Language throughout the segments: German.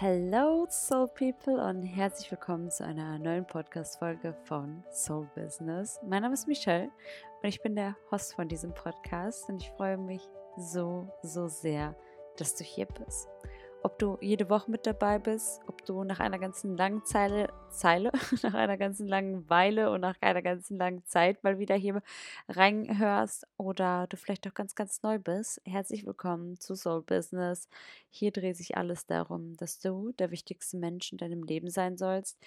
Hello Soul People und herzlich willkommen zu einer neuen Podcast-Folge von Soul Business. Mein Name ist Michelle und ich bin der Host von diesem Podcast und ich freue mich so, so sehr, dass du hier bist ob du jede Woche mit dabei bist, ob du nach einer ganzen langen Zeile, Zeile, nach einer ganzen langen Weile und nach einer ganzen langen Zeit mal wieder hier reinhörst oder du vielleicht auch ganz, ganz neu bist. Herzlich willkommen zu Soul Business. Hier dreht sich alles darum, dass du der wichtigste Mensch in deinem Leben sein sollst,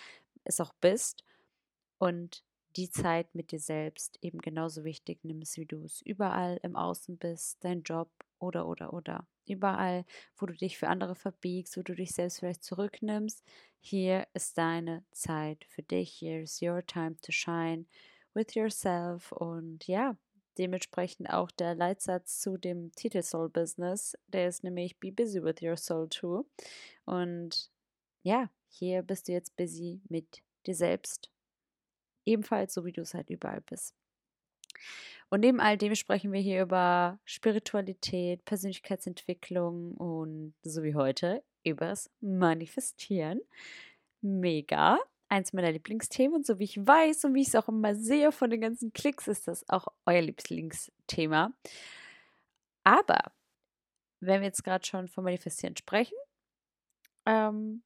es auch bist und die Zeit mit dir selbst eben genauso wichtig nimmst, wie du es überall im Außen bist, dein Job oder, oder, oder. Überall, wo du dich für andere verbiegst, wo du dich selbst vielleicht zurücknimmst, hier ist deine Zeit für dich. Here is your time to shine with yourself. Und ja, dementsprechend auch der Leitsatz zu dem Titel Soul Business. Der ist nämlich Be busy with your soul too. Und ja, hier bist du jetzt busy mit dir selbst. Ebenfalls, so wie du es halt überall bist. Und neben all dem sprechen wir hier über Spiritualität, Persönlichkeitsentwicklung und so wie heute übers Manifestieren. Mega. Eins meiner Lieblingsthemen und so wie ich weiß und wie ich es auch immer sehe von den ganzen Klicks, ist das auch euer Lieblingsthema. Aber wenn wir jetzt gerade schon vom Manifestieren sprechen, ähm,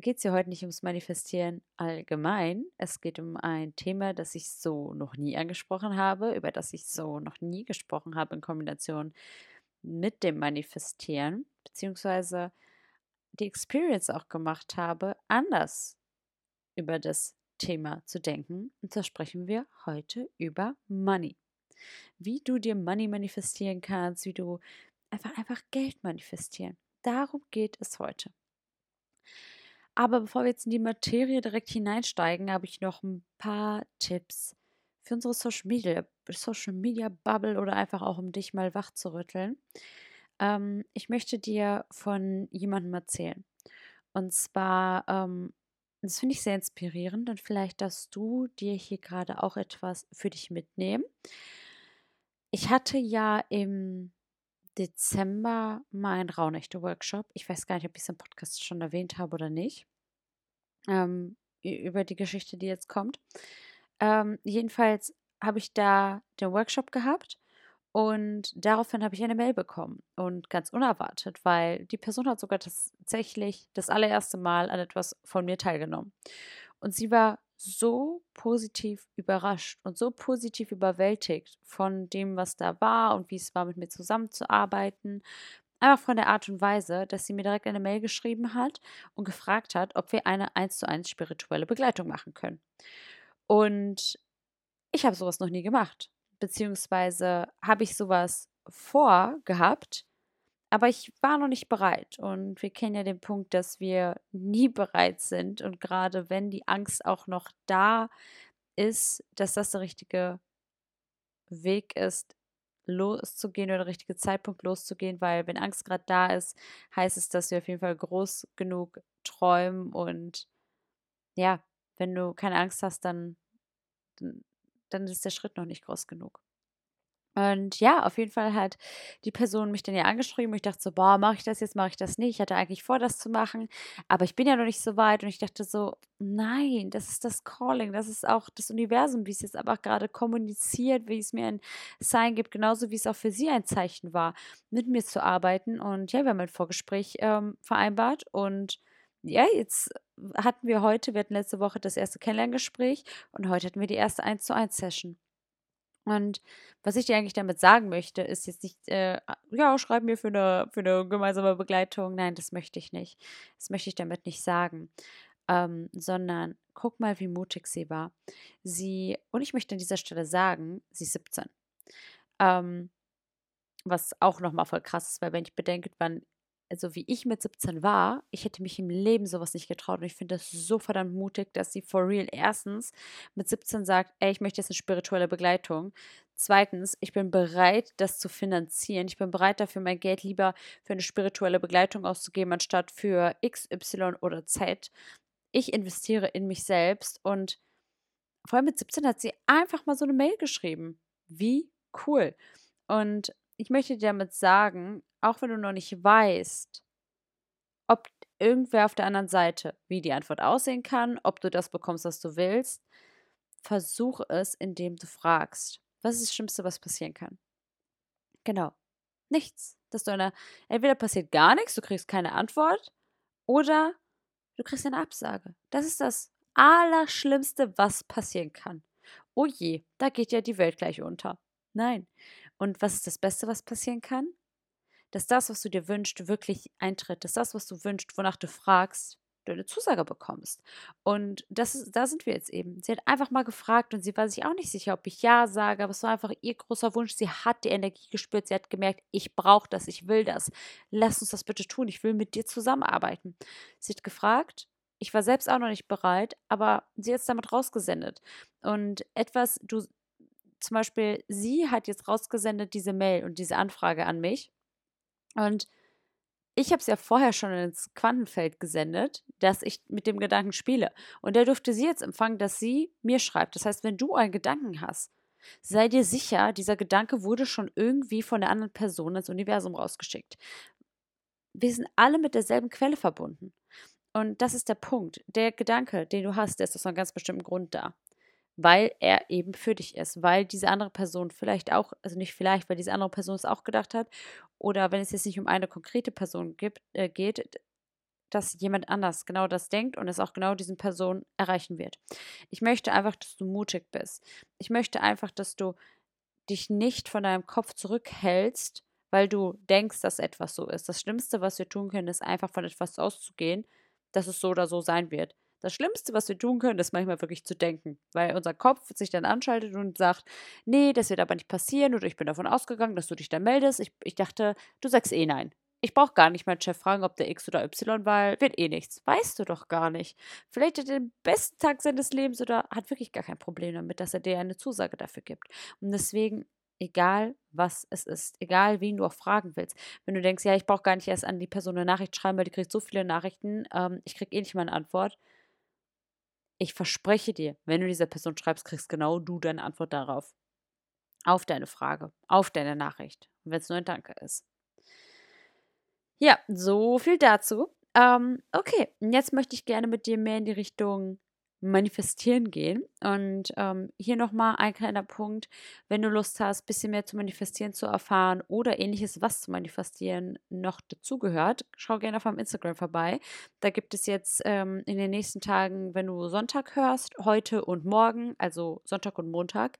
geht es ja heute nicht ums Manifestieren allgemein. Es geht um ein Thema, das ich so noch nie angesprochen habe, über das ich so noch nie gesprochen habe in Kombination mit dem Manifestieren, beziehungsweise die Experience auch gemacht habe, anders über das Thema zu denken. Und da sprechen wir heute über Money. Wie du dir Money manifestieren kannst, wie du einfach, einfach Geld manifestieren. Darum geht es heute. Aber bevor wir jetzt in die Materie direkt hineinsteigen, habe ich noch ein paar Tipps für unsere Social Media, Social Media Bubble oder einfach auch, um dich mal wach zu rütteln. Ähm, ich möchte dir von jemandem erzählen. Und zwar, ähm, das finde ich sehr inspirierend und vielleicht darfst du dir hier gerade auch etwas für dich mitnehmen. Ich hatte ja im Dezember mein Raunächte-Workshop. Ich weiß gar nicht, ob ich es im Podcast schon erwähnt habe oder nicht. Ähm, über die Geschichte, die jetzt kommt. Ähm, jedenfalls habe ich da den Workshop gehabt und daraufhin habe ich eine Mail bekommen. Und ganz unerwartet, weil die Person hat sogar tatsächlich das allererste Mal an etwas von mir teilgenommen. Und sie war so positiv überrascht und so positiv überwältigt von dem, was da war und wie es war, mit mir zusammenzuarbeiten. Einfach von der Art und Weise, dass sie mir direkt eine Mail geschrieben hat und gefragt hat, ob wir eine 1 zu 1 spirituelle Begleitung machen können. Und ich habe sowas noch nie gemacht. Beziehungsweise habe ich sowas vorgehabt, aber ich war noch nicht bereit. Und wir kennen ja den Punkt, dass wir nie bereit sind. Und gerade wenn die Angst auch noch da ist, dass das der richtige Weg ist, loszugehen oder der richtige Zeitpunkt loszugehen, weil wenn Angst gerade da ist, heißt es, dass wir auf jeden Fall groß genug träumen und ja, wenn du keine Angst hast, dann, dann ist der Schritt noch nicht groß genug. Und ja, auf jeden Fall hat die Person mich dann ja angeschrieben und ich dachte so, boah, mache ich das jetzt, mache ich das nicht. Ich hatte eigentlich vor, das zu machen, aber ich bin ja noch nicht so weit und ich dachte so, nein, das ist das Calling, das ist auch das Universum, wie es jetzt aber gerade kommuniziert, wie es mir ein Sign gibt, genauso wie es auch für sie ein Zeichen war, mit mir zu arbeiten. Und ja, wir haben ein Vorgespräch ähm, vereinbart und ja, jetzt hatten wir heute, wir hatten letzte Woche das erste Kennenlerngespräch und heute hatten wir die erste 1 zu 1 Session. Und was ich dir eigentlich damit sagen möchte, ist jetzt nicht, äh, ja, schreib mir für eine, für eine gemeinsame Begleitung. Nein, das möchte ich nicht. Das möchte ich damit nicht sagen. Ähm, sondern guck mal, wie mutig sie war. Sie, und ich möchte an dieser Stelle sagen, sie ist 17. Ähm, was auch nochmal voll krass ist, weil wenn ich bedenke, wann also wie ich mit 17 war, ich hätte mich im Leben sowas nicht getraut. Und ich finde das so verdammt mutig, dass sie for real erstens mit 17 sagt, ey, ich möchte jetzt eine spirituelle Begleitung. Zweitens, ich bin bereit, das zu finanzieren. Ich bin bereit dafür, mein Geld lieber für eine spirituelle Begleitung auszugeben, anstatt für X, Y oder Z. Ich investiere in mich selbst und vor allem mit 17 hat sie einfach mal so eine Mail geschrieben. Wie cool. Und ich möchte dir damit sagen, auch wenn du noch nicht weißt, ob irgendwer auf der anderen Seite, wie die Antwort aussehen kann, ob du das bekommst, was du willst. Versuche es, indem du fragst. Was ist das Schlimmste, was passieren kann? Genau. Nichts. Dass du eine, entweder passiert gar nichts, du kriegst keine Antwort, oder du kriegst eine Absage. Das ist das Allerschlimmste, was passieren kann. Oh je, da geht ja die Welt gleich unter. Nein. Und was ist das Beste, was passieren kann? dass das, was du dir wünschst, wirklich eintritt, dass das, was du wünschst, wonach du fragst, du eine Zusage bekommst. Und das ist, da sind wir jetzt eben. Sie hat einfach mal gefragt und sie war sich auch nicht sicher, ob ich Ja sage, aber es war einfach ihr großer Wunsch. Sie hat die Energie gespürt, sie hat gemerkt, ich brauche das, ich will das. Lass uns das bitte tun, ich will mit dir zusammenarbeiten. Sie hat gefragt, ich war selbst auch noch nicht bereit, aber sie hat es damit rausgesendet. Und etwas, du, zum Beispiel, sie hat jetzt rausgesendet diese Mail und diese Anfrage an mich. Und ich habe es ja vorher schon ins Quantenfeld gesendet, dass ich mit dem Gedanken spiele. Und der durfte sie jetzt empfangen, dass sie mir schreibt. Das heißt, wenn du einen Gedanken hast, sei dir sicher, dieser Gedanke wurde schon irgendwie von der anderen Person ins Universum rausgeschickt. Wir sind alle mit derselben Quelle verbunden. Und das ist der Punkt. Der Gedanke, den du hast, der ist aus einem ganz bestimmten Grund da weil er eben für dich ist, weil diese andere Person vielleicht auch, also nicht vielleicht, weil diese andere Person es auch gedacht hat, oder wenn es jetzt nicht um eine konkrete Person gibt, äh, geht, dass jemand anders genau das denkt und es auch genau diesen Person erreichen wird. Ich möchte einfach, dass du mutig bist. Ich möchte einfach, dass du dich nicht von deinem Kopf zurückhältst, weil du denkst, dass etwas so ist. Das Schlimmste, was wir tun können, ist einfach von etwas auszugehen, dass es so oder so sein wird. Das Schlimmste, was wir tun können, ist manchmal wirklich zu denken, weil unser Kopf sich dann anschaltet und sagt, nee, das wird aber nicht passieren oder ich bin davon ausgegangen, dass du dich dann meldest. Ich, ich dachte, du sagst eh nein. Ich brauche gar nicht meinen Chef fragen, ob der X oder Y, weil wird eh nichts. Weißt du doch gar nicht. Vielleicht hat er den besten Tag seines Lebens oder hat wirklich gar kein Problem damit, dass er dir eine Zusage dafür gibt. Und deswegen egal was es ist, egal wen du auch fragen willst. Wenn du denkst, ja, ich brauche gar nicht erst an die Person eine Nachricht schreiben, weil die kriegt so viele Nachrichten, ähm, ich kriege eh nicht mal eine Antwort, ich verspreche dir, wenn du dieser Person schreibst, kriegst genau du deine Antwort darauf. Auf deine Frage, auf deine Nachricht. wenn es nur ein Danke ist. Ja, so viel dazu. Ähm, okay, jetzt möchte ich gerne mit dir mehr in die Richtung Manifestieren gehen. Und ähm, hier nochmal ein kleiner Punkt, wenn du Lust hast, ein bisschen mehr zu manifestieren zu erfahren oder ähnliches, was zu manifestieren noch dazugehört, schau gerne auf meinem Instagram vorbei. Da gibt es jetzt ähm, in den nächsten Tagen, wenn du Sonntag hörst, heute und morgen, also Sonntag und Montag,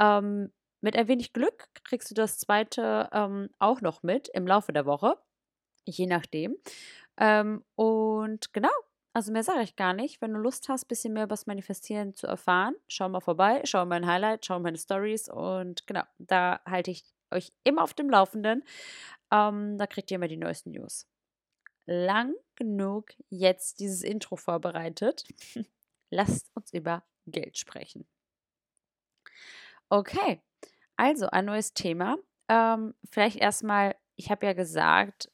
ähm, mit ein wenig Glück kriegst du das zweite ähm, auch noch mit im Laufe der Woche, je nachdem. Ähm, und genau, also mehr sage ich gar nicht. Wenn du Lust hast, ein bisschen mehr über das Manifestieren zu erfahren, schau mal vorbei, schau mein Highlight, schau meine Stories und genau, da halte ich euch immer auf dem Laufenden. Ähm, da kriegt ihr immer die neuesten News. Lang genug jetzt dieses Intro vorbereitet. Lasst uns über Geld sprechen. Okay, also ein neues Thema. Ähm, vielleicht erstmal, ich habe ja gesagt,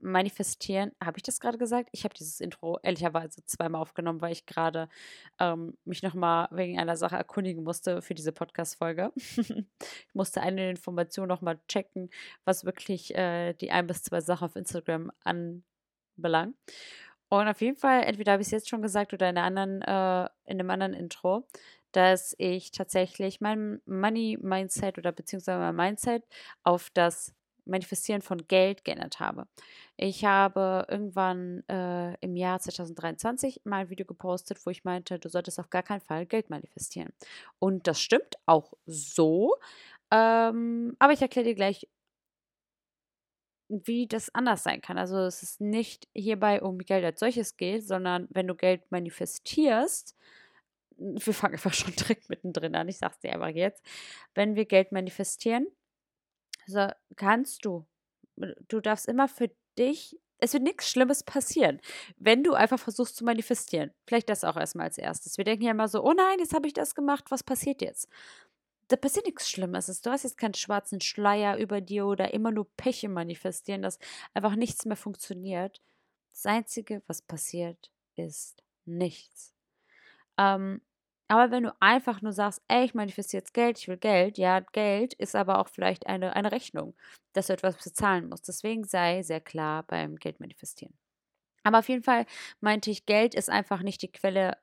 manifestieren. Habe ich das gerade gesagt? Ich habe dieses Intro ehrlicherweise zweimal aufgenommen, weil ich gerade ähm, mich nochmal wegen einer Sache erkundigen musste für diese Podcast-Folge. ich musste eine Information nochmal checken, was wirklich äh, die ein bis zwei Sachen auf Instagram anbelangt. Und auf jeden Fall, entweder habe ich es jetzt schon gesagt oder in, anderen, äh, in einem anderen Intro, dass ich tatsächlich mein Money-Mindset oder beziehungsweise mein Mindset auf das Manifestieren von Geld geändert habe. Ich habe irgendwann äh, im Jahr 2023 mal ein Video gepostet, wo ich meinte, du solltest auf gar keinen Fall Geld manifestieren. Und das stimmt auch so. Ähm, aber ich erkläre dir gleich, wie das anders sein kann. Also es ist nicht hierbei um Geld als solches geht, sondern wenn du Geld manifestierst, wir fangen einfach schon direkt mittendrin an, ich sag's dir einfach jetzt, wenn wir Geld manifestieren, also kannst du. Du darfst immer für dich, es wird nichts Schlimmes passieren, wenn du einfach versuchst zu manifestieren. Vielleicht das auch erstmal als erstes. Wir denken ja immer so, oh nein, jetzt habe ich das gemacht, was passiert jetzt? Da passiert nichts Schlimmes. Du hast jetzt keinen schwarzen Schleier über dir oder immer nur Pech Manifestieren, dass einfach nichts mehr funktioniert. Das Einzige, was passiert, ist nichts. Ähm, aber wenn du einfach nur sagst, ey, ich manifestiere jetzt Geld, ich will Geld, ja, Geld ist aber auch vielleicht eine, eine Rechnung, dass du etwas bezahlen musst. Deswegen sei sehr klar beim Geld manifestieren. Aber auf jeden Fall meinte ich, Geld ist einfach nicht die Quelle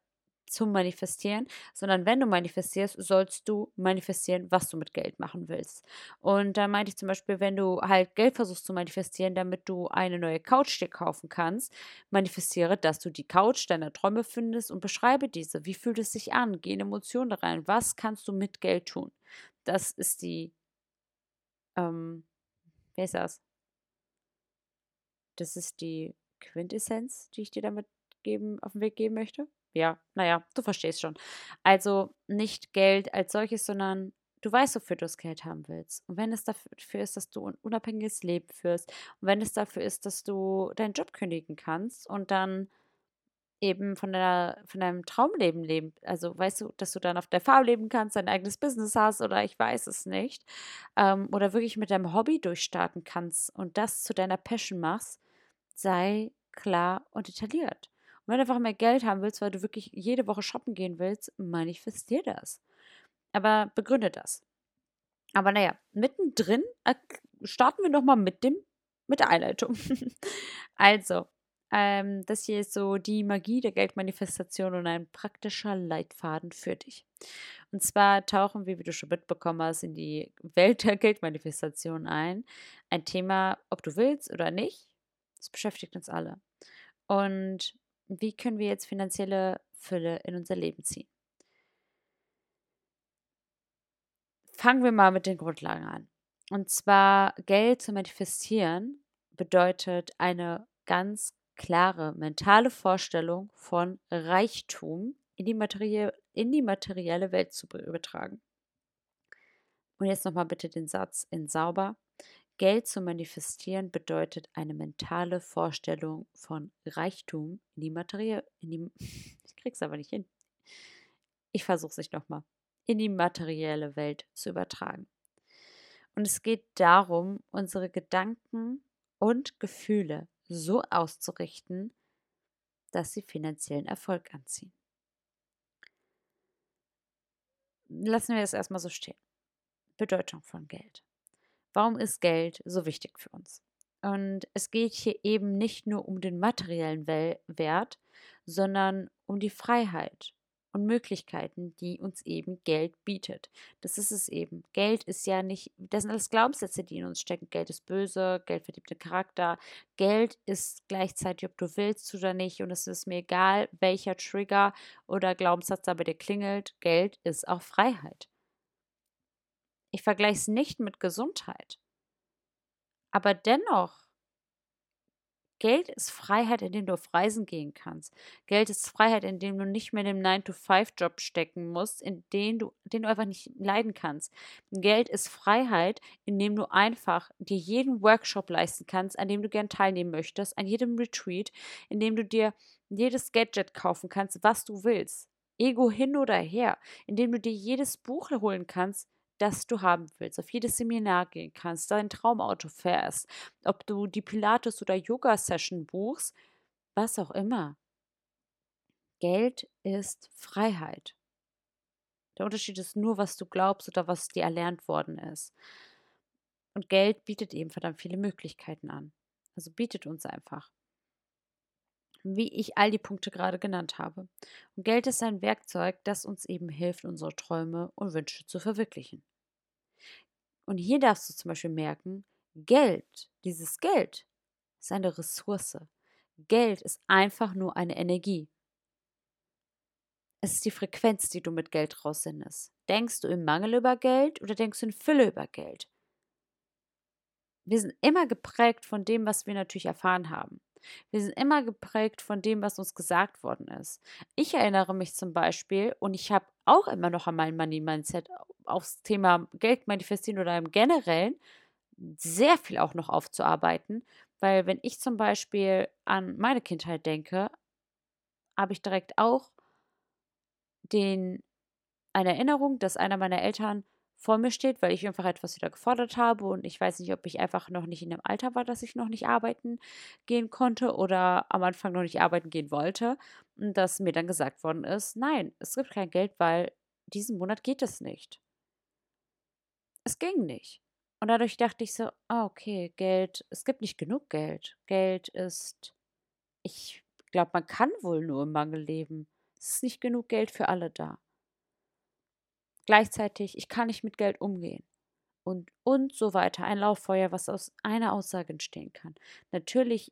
zum Manifestieren, sondern wenn du manifestierst, sollst du manifestieren, was du mit Geld machen willst. Und da meinte ich zum Beispiel, wenn du halt Geld versuchst zu manifestieren, damit du eine neue Couch dir kaufen kannst, manifestiere, dass du die Couch deiner Träume findest und beschreibe diese. Wie fühlt es sich an? Geh in Emotionen rein. Was kannst du mit Geld tun? Das ist die, ähm, wie ist das? Das ist die Quintessenz, die ich dir damit geben, auf den Weg geben möchte. Ja, naja, du verstehst schon. Also nicht Geld als solches, sondern du weißt, wofür du das Geld haben willst. Und wenn es dafür ist, dass du ein unabhängiges Leben führst, und wenn es dafür ist, dass du deinen Job kündigen kannst und dann eben von, deiner, von deinem Traumleben leben, also weißt du, dass du dann auf der Farm leben kannst, dein eigenes Business hast oder ich weiß es nicht, ähm, oder wirklich mit deinem Hobby durchstarten kannst und das zu deiner Passion machst, sei klar und detailliert. Und wenn du einfach mehr Geld haben willst, weil du wirklich jede Woche shoppen gehen willst, manifestier das. Aber begründe das. Aber naja, mittendrin starten wir nochmal mit dem, mit der Einleitung. also, ähm, das hier ist so die Magie der Geldmanifestation und ein praktischer Leitfaden für dich. Und zwar tauchen wir, wie du schon mitbekommen hast, in die Welt der Geldmanifestation ein. Ein Thema, ob du willst oder nicht, das beschäftigt uns alle. Und wie können wir jetzt finanzielle Fülle in unser Leben ziehen? Fangen wir mal mit den Grundlagen an. Und zwar Geld zu manifestieren bedeutet eine ganz klare mentale Vorstellung von Reichtum in die, Materie, in die materielle Welt zu übertragen. Und jetzt nochmal bitte den Satz in sauber. Geld zu manifestieren bedeutet eine mentale Vorstellung von Reichtum in die Materie, in die, ich krieg's aber nicht hin. Ich versuche es nochmal, in die materielle Welt zu übertragen. Und es geht darum, unsere Gedanken und Gefühle so auszurichten, dass sie finanziellen Erfolg anziehen. Lassen wir es erstmal so stehen. Bedeutung von Geld. Warum ist Geld so wichtig für uns? Und es geht hier eben nicht nur um den materiellen Wert, sondern um die Freiheit und Möglichkeiten, die uns eben Geld bietet. Das ist es eben. Geld ist ja nicht, das sind alles Glaubenssätze, die in uns stecken. Geld ist böse, Geld verdient den Charakter. Geld ist gleichzeitig, ob du willst oder nicht. Und es ist mir egal, welcher Trigger oder Glaubenssatz da bei dir klingelt. Geld ist auch Freiheit. Ich vergleiche es nicht mit Gesundheit. Aber dennoch, Geld ist Freiheit, indem du auf Reisen gehen kannst. Geld ist Freiheit, indem du nicht mehr in dem 9-to-5-Job stecken musst, in den du, den du einfach nicht leiden kannst. Geld ist Freiheit, indem du einfach dir jeden Workshop leisten kannst, an dem du gern teilnehmen möchtest, an jedem Retreat, indem du dir jedes Gadget kaufen kannst, was du willst. Ego hin oder her, indem du dir jedes Buch holen kannst, das du haben willst, auf jedes Seminar gehen kannst, dein Traumauto fährst, ob du die Pilates- oder Yoga-Session buchst, was auch immer. Geld ist Freiheit. Der Unterschied ist nur, was du glaubst oder was dir erlernt worden ist. Und Geld bietet eben verdammt viele Möglichkeiten an. Also bietet uns einfach wie ich all die Punkte gerade genannt habe. Und Geld ist ein Werkzeug, das uns eben hilft, unsere Träume und Wünsche zu verwirklichen. Und hier darfst du zum Beispiel merken, Geld, dieses Geld, ist eine Ressource. Geld ist einfach nur eine Energie. Es ist die Frequenz, die du mit Geld raussendest. Denkst du im Mangel über Geld oder denkst du in Fülle über Geld? Wir sind immer geprägt von dem, was wir natürlich erfahren haben. Wir sind immer geprägt von dem, was uns gesagt worden ist. Ich erinnere mich zum Beispiel, und ich habe auch immer noch an mein Money-Mindset aufs Thema Geld manifestieren oder im Generellen sehr viel auch noch aufzuarbeiten, weil wenn ich zum Beispiel an meine Kindheit denke, habe ich direkt auch den, eine Erinnerung, dass einer meiner Eltern vor mir steht, weil ich einfach etwas wieder gefordert habe und ich weiß nicht, ob ich einfach noch nicht in dem Alter war, dass ich noch nicht arbeiten gehen konnte oder am Anfang noch nicht arbeiten gehen wollte und dass mir dann gesagt worden ist, nein, es gibt kein Geld, weil diesen Monat geht es nicht. Es ging nicht. Und dadurch dachte ich so, ah, okay, Geld, es gibt nicht genug Geld. Geld ist ich glaube, man kann wohl nur im Mangel leben. Es ist nicht genug Geld für alle da. Gleichzeitig, ich kann nicht mit Geld umgehen. Und, und so weiter. Ein Lauffeuer, was aus einer Aussage entstehen kann. Natürlich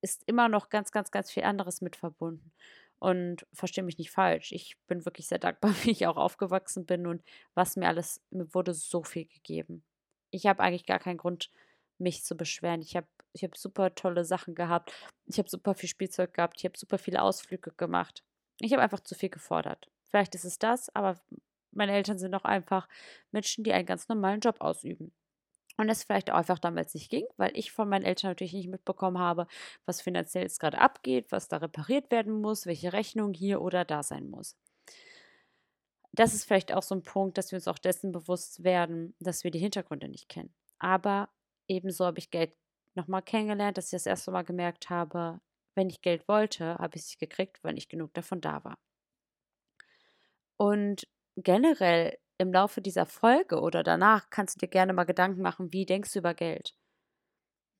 ist immer noch ganz, ganz, ganz viel anderes mit verbunden. Und verstehe mich nicht falsch. Ich bin wirklich sehr dankbar, wie ich auch aufgewachsen bin und was mir alles, mir wurde so viel gegeben. Ich habe eigentlich gar keinen Grund, mich zu beschweren. Ich habe ich hab super tolle Sachen gehabt. Ich habe super viel Spielzeug gehabt. Ich habe super viele Ausflüge gemacht. Ich habe einfach zu viel gefordert. Vielleicht ist es das, aber meine Eltern sind auch einfach Menschen, die einen ganz normalen Job ausüben. Und es vielleicht auch einfach damals nicht ging, weil ich von meinen Eltern natürlich nicht mitbekommen habe, was finanziell jetzt gerade abgeht, was da repariert werden muss, welche Rechnung hier oder da sein muss. Das ist vielleicht auch so ein Punkt, dass wir uns auch dessen bewusst werden, dass wir die Hintergründe nicht kennen. Aber ebenso habe ich Geld nochmal kennengelernt, dass ich das erste Mal gemerkt habe, wenn ich Geld wollte, habe ich es gekriegt, weil nicht genug davon da war. Und generell im Laufe dieser Folge oder danach kannst du dir gerne mal Gedanken machen, wie denkst du über Geld?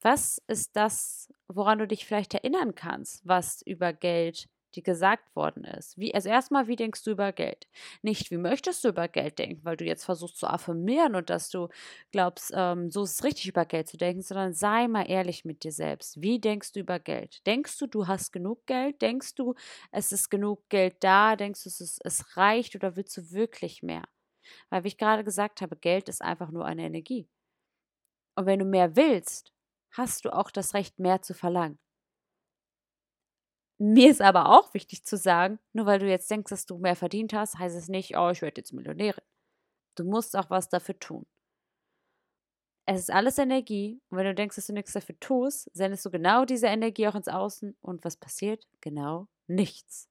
Was ist das, woran du dich vielleicht erinnern kannst, was über Geld die gesagt worden ist. Wie, also erstmal, wie denkst du über Geld? Nicht, wie möchtest du über Geld denken, weil du jetzt versuchst zu affirmieren und dass du glaubst, ähm, so ist es richtig über Geld zu denken, sondern sei mal ehrlich mit dir selbst. Wie denkst du über Geld? Denkst du, du hast genug Geld? Denkst du, es ist genug Geld da? Denkst du, es, ist, es reicht oder willst du wirklich mehr? Weil, wie ich gerade gesagt habe, Geld ist einfach nur eine Energie. Und wenn du mehr willst, hast du auch das Recht, mehr zu verlangen. Mir ist aber auch wichtig zu sagen, nur weil du jetzt denkst, dass du mehr verdient hast, heißt es nicht, oh, ich werde jetzt Millionärin. Du musst auch was dafür tun. Es ist alles Energie und wenn du denkst, dass du nichts dafür tust, sendest du genau diese Energie auch ins Außen und was passiert? Genau nichts.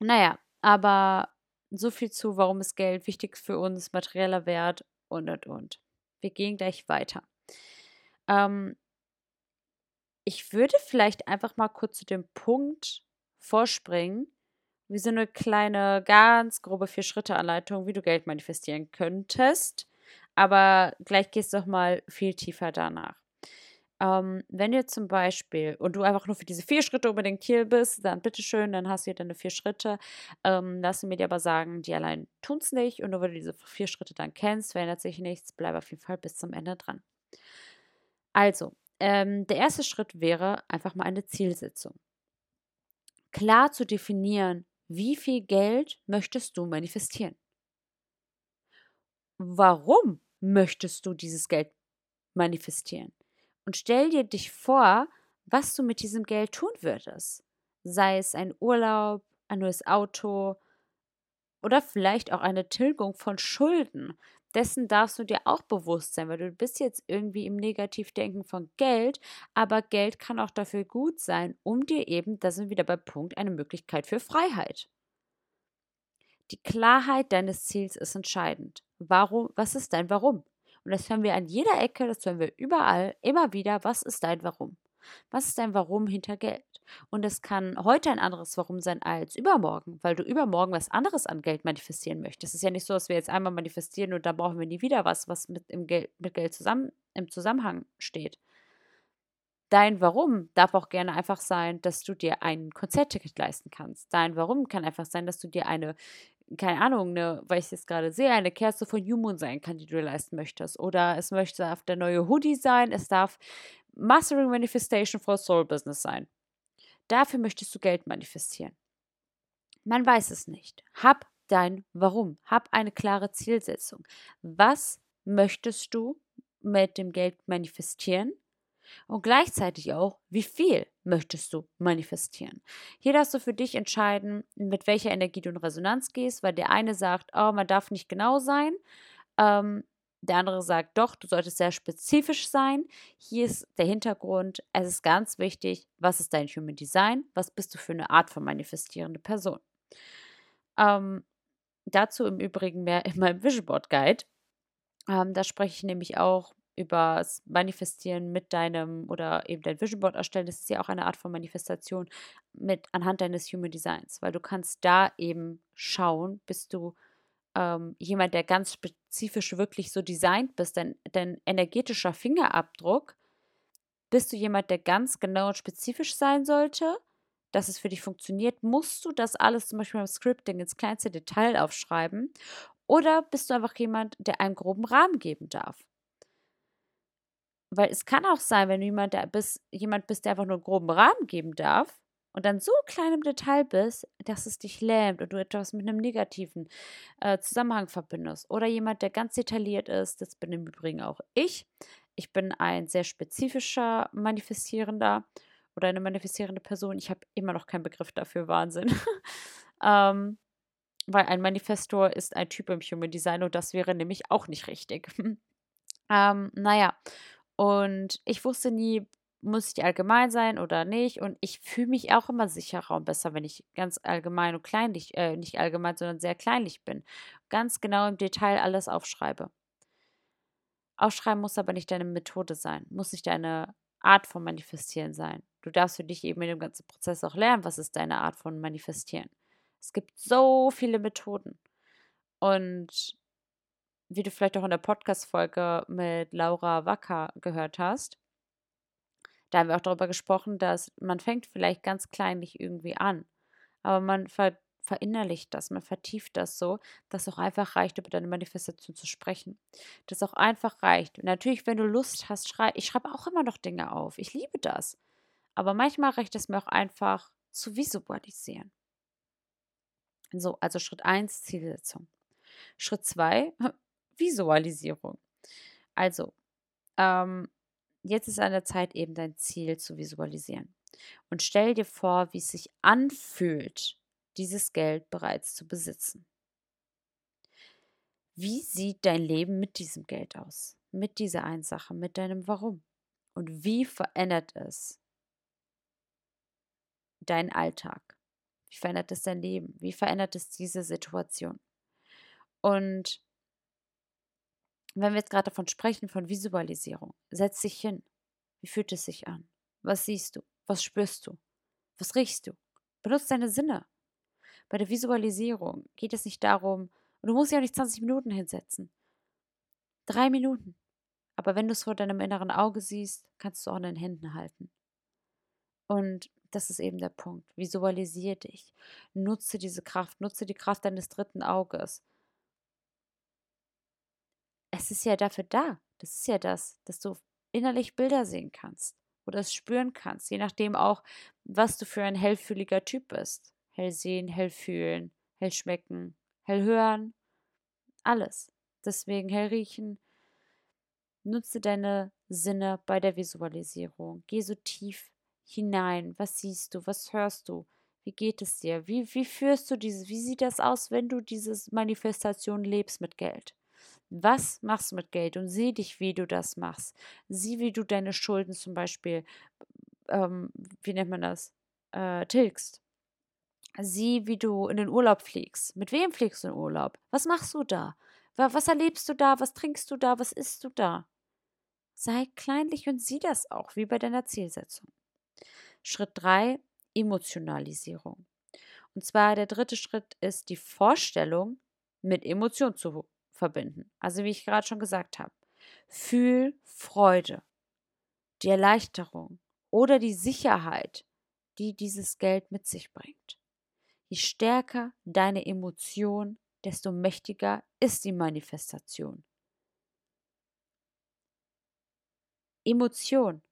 Naja, aber so viel zu, warum ist Geld wichtig für uns, materieller Wert und und und. Wir gehen gleich weiter. Ähm, ich würde vielleicht einfach mal kurz zu dem Punkt vorspringen, wie so eine kleine, ganz grobe Vier-Schritte-Anleitung, wie du Geld manifestieren könntest. Aber gleich gehst du doch mal viel tiefer danach. Ähm, wenn du zum Beispiel und du einfach nur für diese vier Schritte unbedingt hier bist, dann bitteschön, dann hast du hier deine vier Schritte. Ähm, lass mir dir aber sagen, die allein tun es nicht. Und nur wenn du diese vier Schritte dann kennst, verändert sich nichts. Bleib auf jeden Fall bis zum Ende dran. Also, ähm, der erste Schritt wäre einfach mal eine Zielsetzung. Klar zu definieren, wie viel Geld möchtest du manifestieren? Warum möchtest du dieses Geld manifestieren? Und stell dir dich vor, was du mit diesem Geld tun würdest. Sei es ein Urlaub, ein neues Auto oder vielleicht auch eine Tilgung von Schulden, dessen darfst du dir auch bewusst sein, weil du bist jetzt irgendwie im Negativdenken von Geld, aber Geld kann auch dafür gut sein, um dir eben, da sind wir wieder bei Punkt, eine Möglichkeit für Freiheit. Die Klarheit deines Ziels ist entscheidend. Warum, was ist dein Warum? Und das hören wir an jeder Ecke, das hören wir überall, immer wieder, was ist dein Warum? Was ist dein Warum hinter Geld? Und es kann heute ein anderes Warum sein als übermorgen, weil du übermorgen was anderes an Geld manifestieren möchtest. Es ist ja nicht so, dass wir jetzt einmal manifestieren und dann brauchen wir nie wieder was, was mit, im Geld, mit Geld zusammen, im Zusammenhang steht. Dein Warum darf auch gerne einfach sein, dass du dir ein Konzertticket leisten kannst. Dein Warum kann einfach sein, dass du dir eine, keine Ahnung, eine, weil ich es jetzt gerade sehe, eine Kerze von Human sein kann, die du dir leisten möchtest. Oder es möchte auf der neue Hoodie sein. Es darf Mastering Manifestation for Soul Business sein. Dafür möchtest du Geld manifestieren. Man weiß es nicht. Hab dein Warum. Hab eine klare Zielsetzung. Was möchtest du mit dem Geld manifestieren? Und gleichzeitig auch, wie viel möchtest du manifestieren? Hier darfst du für dich entscheiden, mit welcher Energie du in Resonanz gehst, weil der eine sagt, oh, man darf nicht genau sein. Ähm, der andere sagt, doch, du solltest sehr spezifisch sein. Hier ist der Hintergrund. Es ist ganz wichtig, was ist dein Human Design? Was bist du für eine Art von manifestierende Person? Ähm, dazu im Übrigen mehr in meinem Vision Board Guide. Ähm, da spreche ich nämlich auch über das Manifestieren mit deinem oder eben dein Vision Board erstellen. Das ist ja auch eine Art von Manifestation mit anhand deines Human Designs, weil du kannst da eben schauen, bist du ähm, jemand, der ganz spezifisch wirklich so designt bist, dein, dein energetischer Fingerabdruck Bist du jemand, der ganz genau und spezifisch sein sollte, dass es für dich funktioniert? Musst du das alles zum Beispiel beim Scripting ins kleinste Detail aufschreiben? Oder bist du einfach jemand, der einen groben Rahmen geben darf? Weil es kann auch sein, wenn du jemand, der bist, jemand bist, der einfach nur einen groben Rahmen geben darf und dann so klein im Detail bist, dass es dich lähmt und du etwas mit einem negativen äh, Zusammenhang verbindest. Oder jemand, der ganz detailliert ist, das bin im Übrigen auch ich. Ich bin ein sehr spezifischer Manifestierender oder eine manifestierende Person. Ich habe immer noch keinen Begriff dafür, Wahnsinn. ähm, weil ein Manifestor ist ein Typ im Human Design und das wäre nämlich auch nicht richtig. ähm, naja, und ich wusste nie, muss ich allgemein sein oder nicht. Und ich fühle mich auch immer sicherer und besser, wenn ich ganz allgemein und kleinlich, äh, nicht allgemein, sondern sehr kleinlich bin. Ganz genau im Detail alles aufschreibe. Aufschreiben muss aber nicht deine Methode sein, muss nicht deine Art von Manifestieren sein. Du darfst für dich eben in dem ganzen Prozess auch lernen, was ist deine Art von Manifestieren. Es gibt so viele Methoden. Und wie du vielleicht auch in der Podcast-Folge mit Laura Wacker gehört hast, da haben wir auch darüber gesprochen, dass man fängt vielleicht ganz kleinlich irgendwie an, aber man ver verinnerlicht das, man vertieft das so, dass es auch einfach reicht, über deine Manifestation zu sprechen. Dass auch einfach reicht. natürlich, wenn du Lust hast, schrei ich schreibe auch immer noch Dinge auf. Ich liebe das. Aber manchmal reicht es mir auch einfach zu visualisieren. So, also Schritt 1, Zielsetzung. Schritt 2, Visualisierung. Also, ähm, jetzt ist an der Zeit, eben dein Ziel zu visualisieren. Und stell dir vor, wie es sich anfühlt, dieses Geld bereits zu besitzen. Wie sieht dein Leben mit diesem Geld aus? Mit dieser einen Sache, mit deinem Warum? Und wie verändert es deinen Alltag? Wie verändert es dein Leben? Wie verändert es diese Situation? Und wenn wir jetzt gerade davon sprechen, von Visualisierung, setz dich hin. Wie fühlt es sich an? Was siehst du? Was spürst du? Was riechst du? Benutze deine Sinne. Bei der Visualisierung geht es nicht darum, du musst ja auch nicht 20 Minuten hinsetzen. Drei Minuten. Aber wenn du es vor deinem inneren Auge siehst, kannst du auch in den Händen halten. Und das ist eben der Punkt. Visualisiere dich. Nutze diese Kraft. Nutze die Kraft deines dritten Auges. Es ist ja dafür da. Das ist ja das, dass du innerlich Bilder sehen kannst oder es spüren kannst, je nachdem auch, was du für ein hellfühliger Typ bist. Hell sehen, hell fühlen, hell schmecken, hell hören, alles. Deswegen hell riechen. Nutze deine Sinne bei der Visualisierung. Geh so tief hinein. Was siehst du? Was hörst du? Wie geht es dir? Wie, wie führst du dieses? Wie sieht das aus, wenn du diese Manifestation lebst mit Geld? Was machst du mit Geld? Und sieh dich, wie du das machst. Sieh, wie du deine Schulden zum Beispiel, ähm, wie nennt man das, äh, tilgst. Sieh, wie du in den Urlaub fliegst. Mit wem fliegst du in Urlaub? Was machst du da? Was erlebst du da? Was trinkst du da? Was isst du da? Sei kleinlich und sieh das auch, wie bei deiner Zielsetzung. Schritt 3, Emotionalisierung. Und zwar der dritte Schritt ist die Vorstellung mit Emotion zu verbinden. Also wie ich gerade schon gesagt habe. Fühl Freude, die Erleichterung oder die Sicherheit, die dieses Geld mit sich bringt. Je stärker deine Emotion, desto mächtiger ist die Manifestation. Emotion,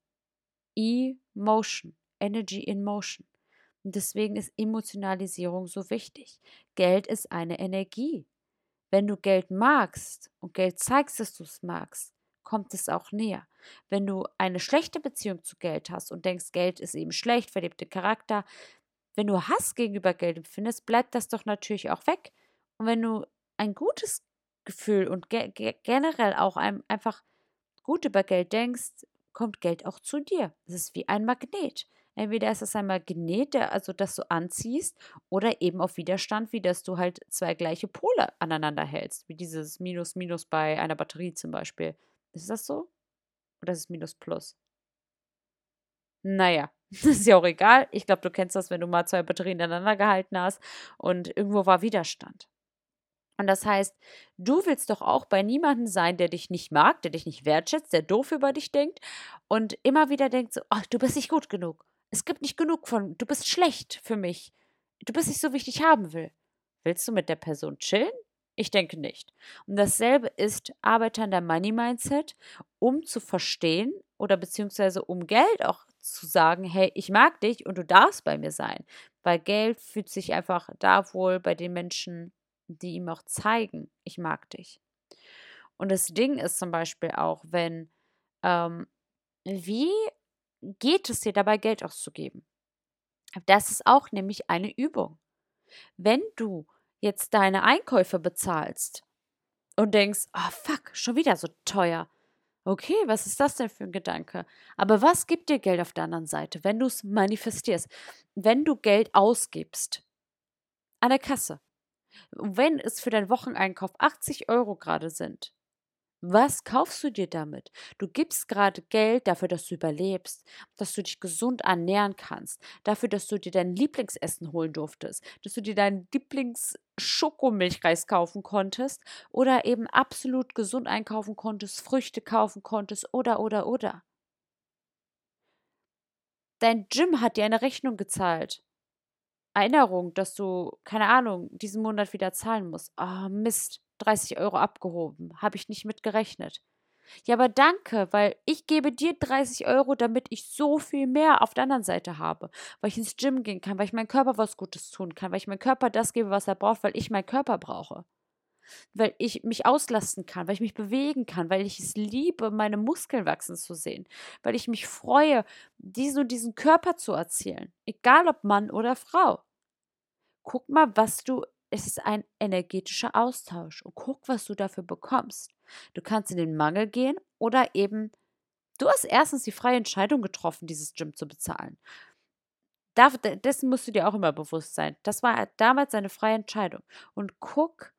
Emotion, Energy in Motion. Und deswegen ist Emotionalisierung so wichtig. Geld ist eine Energie. Wenn du Geld magst und Geld zeigst, dass du es magst, kommt es auch näher. Wenn du eine schlechte Beziehung zu Geld hast und denkst, Geld ist eben schlecht, verlebte Charakter, wenn du Hass gegenüber Geld empfindest, bleibt das doch natürlich auch weg. Und wenn du ein gutes Gefühl und ge ge generell auch ein, einfach gut über Geld denkst, kommt Geld auch zu dir. Es ist wie ein Magnet. Entweder ist es ein Magnet, also das du anziehst, oder eben auf Widerstand, wie dass du halt zwei gleiche Pole aneinander hältst, wie dieses Minus Minus bei einer Batterie zum Beispiel. Ist das so? Oder ist es Minus Plus? Naja, das ist ja auch egal. Ich glaube, du kennst das, wenn du mal zwei Batterien aneinander gehalten hast und irgendwo war Widerstand. Und das heißt, du willst doch auch bei niemandem sein, der dich nicht mag, der dich nicht wertschätzt, der doof über dich denkt und immer wieder denkt so, ach, du bist nicht gut genug. Es gibt nicht genug von, du bist schlecht für mich. Du bist nicht so, wie ich dich haben will. Willst du mit der Person chillen? Ich denke nicht. Und dasselbe ist, arbeite an der Money Mindset, um zu verstehen oder beziehungsweise um Geld auch zu sagen, hey, ich mag dich und du darfst bei mir sein. Weil Geld fühlt sich einfach da wohl bei den Menschen die ihm auch zeigen, ich mag dich. Und das Ding ist zum Beispiel auch, wenn, ähm, wie geht es dir dabei, Geld auszugeben? Das ist auch nämlich eine Übung. Wenn du jetzt deine Einkäufe bezahlst und denkst, oh fuck, schon wieder so teuer. Okay, was ist das denn für ein Gedanke? Aber was gibt dir Geld auf der anderen Seite, wenn du es manifestierst? Wenn du Geld ausgibst an der Kasse, wenn es für deinen Wocheneinkauf 80 Euro gerade sind, was kaufst du dir damit? Du gibst gerade Geld dafür, dass du überlebst, dass du dich gesund ernähren kannst, dafür, dass du dir dein Lieblingsessen holen durftest, dass du dir deinen Lieblingsschokomilchreis kaufen konntest oder eben absolut gesund einkaufen konntest, Früchte kaufen konntest oder, oder, oder. Dein Gym hat dir eine Rechnung gezahlt. Erinnerung, dass du, keine Ahnung, diesen Monat wieder zahlen musst. Oh, Mist, 30 Euro abgehoben. Habe ich nicht mit gerechnet. Ja, aber danke, weil ich gebe dir 30 Euro, damit ich so viel mehr auf der anderen Seite habe. Weil ich ins Gym gehen kann, weil ich meinem Körper was Gutes tun kann, weil ich meinem Körper das gebe, was er braucht, weil ich meinen Körper brauche. Weil ich mich auslasten kann, weil ich mich bewegen kann, weil ich es liebe, meine Muskeln wachsen zu sehen, weil ich mich freue, diesen und diesen Körper zu erzielen. Egal ob Mann oder Frau guck mal, was du, es ist ein energetischer Austausch und guck, was du dafür bekommst. Du kannst in den Mangel gehen oder eben, du hast erstens die freie Entscheidung getroffen, dieses Gym zu bezahlen. dessen musst du dir auch immer bewusst sein. Das war damals eine freie Entscheidung. Und guck,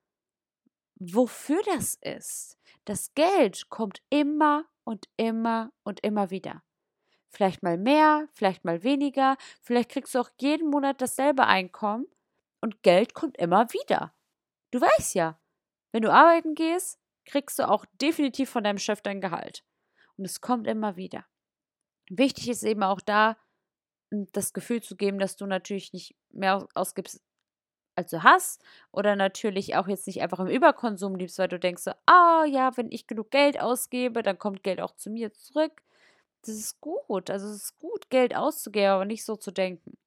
wofür das ist. Das Geld kommt immer und immer und immer wieder. Vielleicht mal mehr, vielleicht mal weniger, vielleicht kriegst du auch jeden Monat dasselbe Einkommen, und Geld kommt immer wieder. Du weißt ja, wenn du arbeiten gehst, kriegst du auch definitiv von deinem Chef dein Gehalt. Und es kommt immer wieder. Wichtig ist eben auch da, das Gefühl zu geben, dass du natürlich nicht mehr ausgibst, als du hast. Oder natürlich auch jetzt nicht einfach im Überkonsum liebst, weil du denkst so, ah ja, wenn ich genug Geld ausgebe, dann kommt Geld auch zu mir zurück. Das ist gut. Also es ist gut, Geld auszugeben, aber nicht so zu denken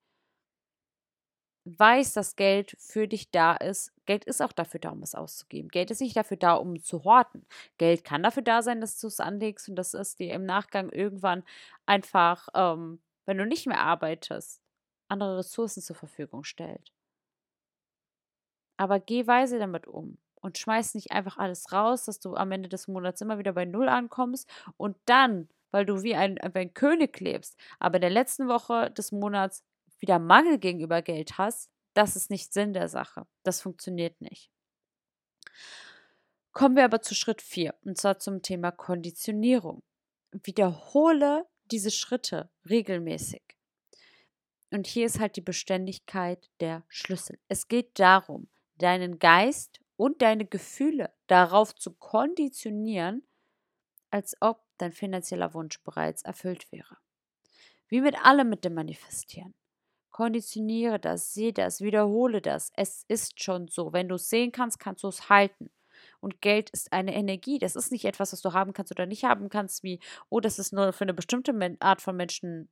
weiß, dass Geld für dich da ist. Geld ist auch dafür da, um es auszugeben. Geld ist nicht dafür da, um zu horten. Geld kann dafür da sein, dass du es anlegst und dass es dir im Nachgang irgendwann einfach, ähm, wenn du nicht mehr arbeitest, andere Ressourcen zur Verfügung stellt. Aber geh weise damit um und schmeiß nicht einfach alles raus, dass du am Ende des Monats immer wieder bei Null ankommst und dann, weil du wie ein, wie ein König lebst, aber in der letzten Woche des Monats wieder Mangel gegenüber Geld hast, das ist nicht Sinn der Sache. Das funktioniert nicht. Kommen wir aber zu Schritt 4, und zwar zum Thema Konditionierung. Wiederhole diese Schritte regelmäßig. Und hier ist halt die Beständigkeit der Schlüssel. Es geht darum, deinen Geist und deine Gefühle darauf zu konditionieren, als ob dein finanzieller Wunsch bereits erfüllt wäre. Wie mit allem mit dem Manifestieren. Konditioniere das, sehe das, wiederhole das. Es ist schon so. Wenn du es sehen kannst, kannst du es halten. Und Geld ist eine Energie. Das ist nicht etwas, was du haben kannst oder nicht haben kannst, wie, oh, das ist nur für eine bestimmte Art von Menschen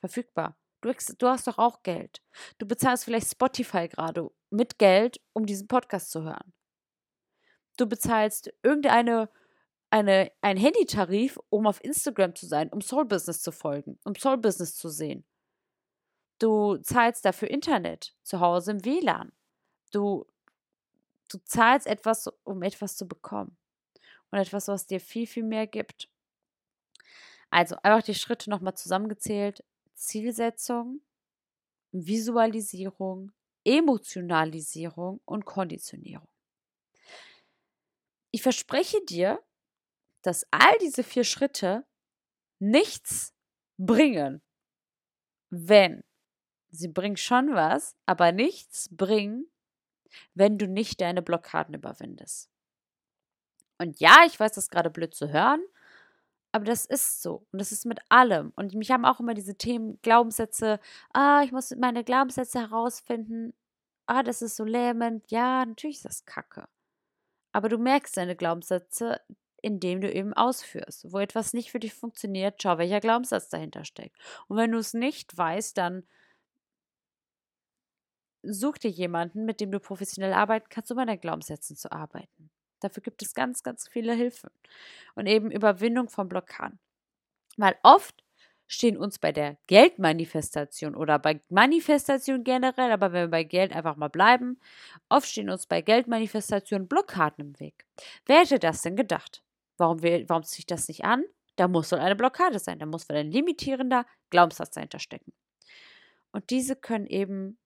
verfügbar. Du, du hast doch auch Geld. Du bezahlst vielleicht Spotify gerade mit Geld, um diesen Podcast zu hören. Du bezahlst irgendeine eine, einen Handytarif, um auf Instagram zu sein, um Soul Business zu folgen, um Soul Business zu sehen. Du zahlst dafür Internet zu Hause im WLAN. Du, du zahlst etwas, um etwas zu bekommen. Und etwas, was dir viel, viel mehr gibt. Also einfach die Schritte nochmal zusammengezählt. Zielsetzung, Visualisierung, Emotionalisierung und Konditionierung. Ich verspreche dir, dass all diese vier Schritte nichts bringen, wenn sie bringen schon was, aber nichts bringen, wenn du nicht deine Blockaden überwindest. Und ja, ich weiß, das ist gerade blöd zu hören, aber das ist so. Und das ist mit allem. Und mich haben auch immer diese Themen, Glaubenssätze, ah, ich muss meine Glaubenssätze herausfinden. Ah, das ist so lähmend. Ja, natürlich ist das Kacke. Aber du merkst deine Glaubenssätze, indem du eben ausführst. Wo etwas nicht für dich funktioniert, schau, welcher Glaubenssatz dahinter steckt. Und wenn du es nicht weißt, dann such dir jemanden, mit dem du professionell arbeiten kannst, um an deinen Glaubenssätzen zu arbeiten. Dafür gibt es ganz, ganz viele Hilfen. Und eben Überwindung von Blockaden. Weil oft stehen uns bei der Geldmanifestation oder bei Manifestation generell, aber wenn wir bei Geld einfach mal bleiben, oft stehen uns bei Geldmanifestation Blockaden im Weg. Wer hätte das denn gedacht? Warum, will, warum zieht das nicht an? Da muss wohl eine Blockade sein, da muss wohl ein limitierender Glaubenssatz dahinter stecken. Und diese können eben,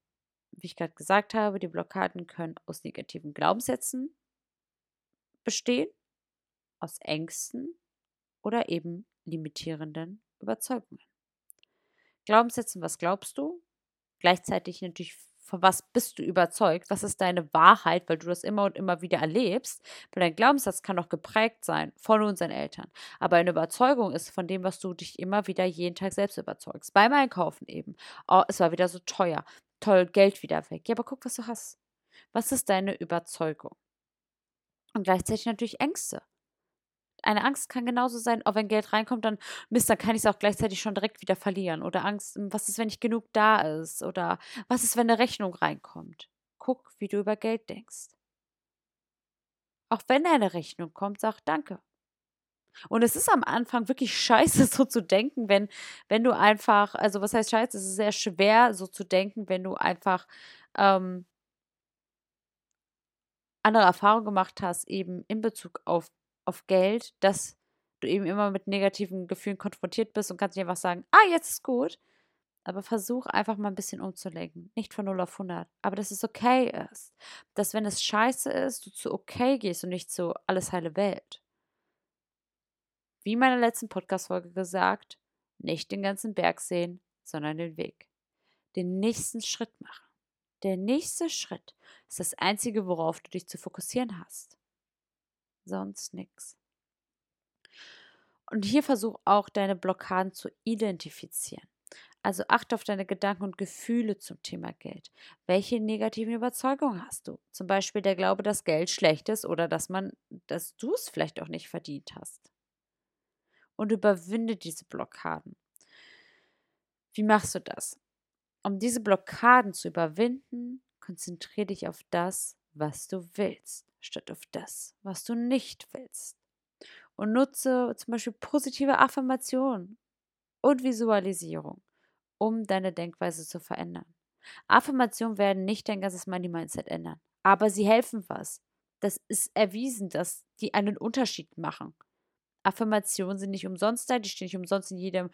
wie ich gerade gesagt habe, die Blockaden können aus negativen Glaubenssätzen bestehen, aus Ängsten oder eben limitierenden Überzeugungen. Glaubenssätzen, was glaubst du? Gleichzeitig natürlich, von was bist du überzeugt? Was ist deine Wahrheit, weil du das immer und immer wieder erlebst? Weil dein Glaubenssatz kann doch geprägt sein von unseren Eltern. Aber eine Überzeugung ist von dem, was du dich immer wieder jeden Tag selbst überzeugst. Beim Einkaufen eben. Oh, es war wieder so teuer. Toll, Geld wieder weg. Ja, aber guck, was du hast. Was ist deine Überzeugung? Und gleichzeitig natürlich Ängste eine Angst kann genauso sein, auch wenn Geld reinkommt, dann Mist, dann kann ich es auch gleichzeitig schon direkt wieder verlieren. Oder Angst, hm, was ist, wenn nicht genug da ist? Oder was ist, wenn eine Rechnung reinkommt? Guck, wie du über Geld denkst. Auch wenn eine Rechnung kommt, sag Danke. Und es ist am Anfang wirklich scheiße, so zu denken, wenn, wenn du einfach, also was heißt scheiße? Es ist sehr schwer, so zu denken, wenn du einfach ähm, andere Erfahrungen gemacht hast, eben in Bezug auf auf Geld, dass du eben immer mit negativen Gefühlen konfrontiert bist und kannst nicht einfach sagen, ah, jetzt ist gut. Aber versuch einfach mal ein bisschen umzulenken. Nicht von 0 auf 100. Aber dass es okay ist. Dass, wenn es scheiße ist, du zu okay gehst und nicht zu alles heile Welt. Wie in meiner letzten Podcast-Folge gesagt, nicht den ganzen Berg sehen, sondern den Weg. Den nächsten Schritt machen. Der nächste Schritt ist das Einzige, worauf du dich zu fokussieren hast sonst nichts. Und hier versuch auch deine Blockaden zu identifizieren. Also achte auf deine Gedanken und Gefühle zum Thema Geld. Welche negativen Überzeugungen hast du? Zum Beispiel der Glaube, dass Geld schlecht ist oder dass man, dass du es vielleicht auch nicht verdient hast. Und überwinde diese Blockaden. Wie machst du das? Um diese Blockaden zu überwinden, konzentriere dich auf das, was du willst statt auf das, was du nicht willst. Und nutze zum Beispiel positive Affirmationen und Visualisierung, um deine Denkweise zu verändern. Affirmationen werden nicht dein ganzes Money-Mindset ändern, aber sie helfen was. Das ist erwiesen, dass die einen Unterschied machen. Affirmationen sind nicht umsonst da, die stehen nicht umsonst in jedem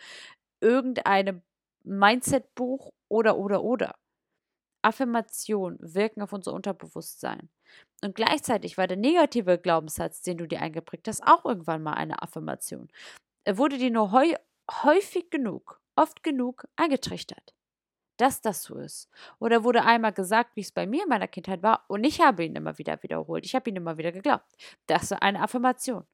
irgendeinem Mindset-Buch oder oder oder. Affirmationen wirken auf unser Unterbewusstsein. Und gleichzeitig war der negative Glaubenssatz, den du dir eingeprägt hast, auch irgendwann mal eine Affirmation. Er wurde dir nur häufig genug, oft genug eingetrichtert, dass das so ist. Oder wurde einmal gesagt, wie es bei mir in meiner Kindheit war, und ich habe ihn immer wieder wiederholt. Ich habe ihn immer wieder geglaubt. Das ist eine Affirmation.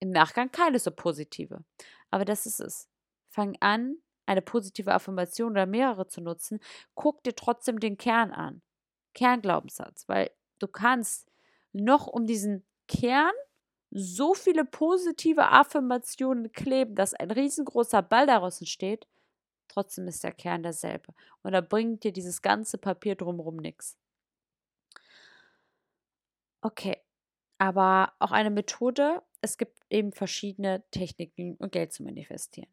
Im Nachgang keine so positive. Aber das ist es. Fang an, eine positive Affirmation oder mehrere zu nutzen. Guck dir trotzdem den Kern an. Kernglaubenssatz, weil du kannst noch um diesen Kern so viele positive Affirmationen kleben, dass ein riesengroßer Ball daraus entsteht. Trotzdem ist der Kern derselbe. Und da bringt dir dieses ganze Papier drumherum nichts. Okay, aber auch eine Methode. Es gibt eben verschiedene Techniken, um Geld zu manifestieren.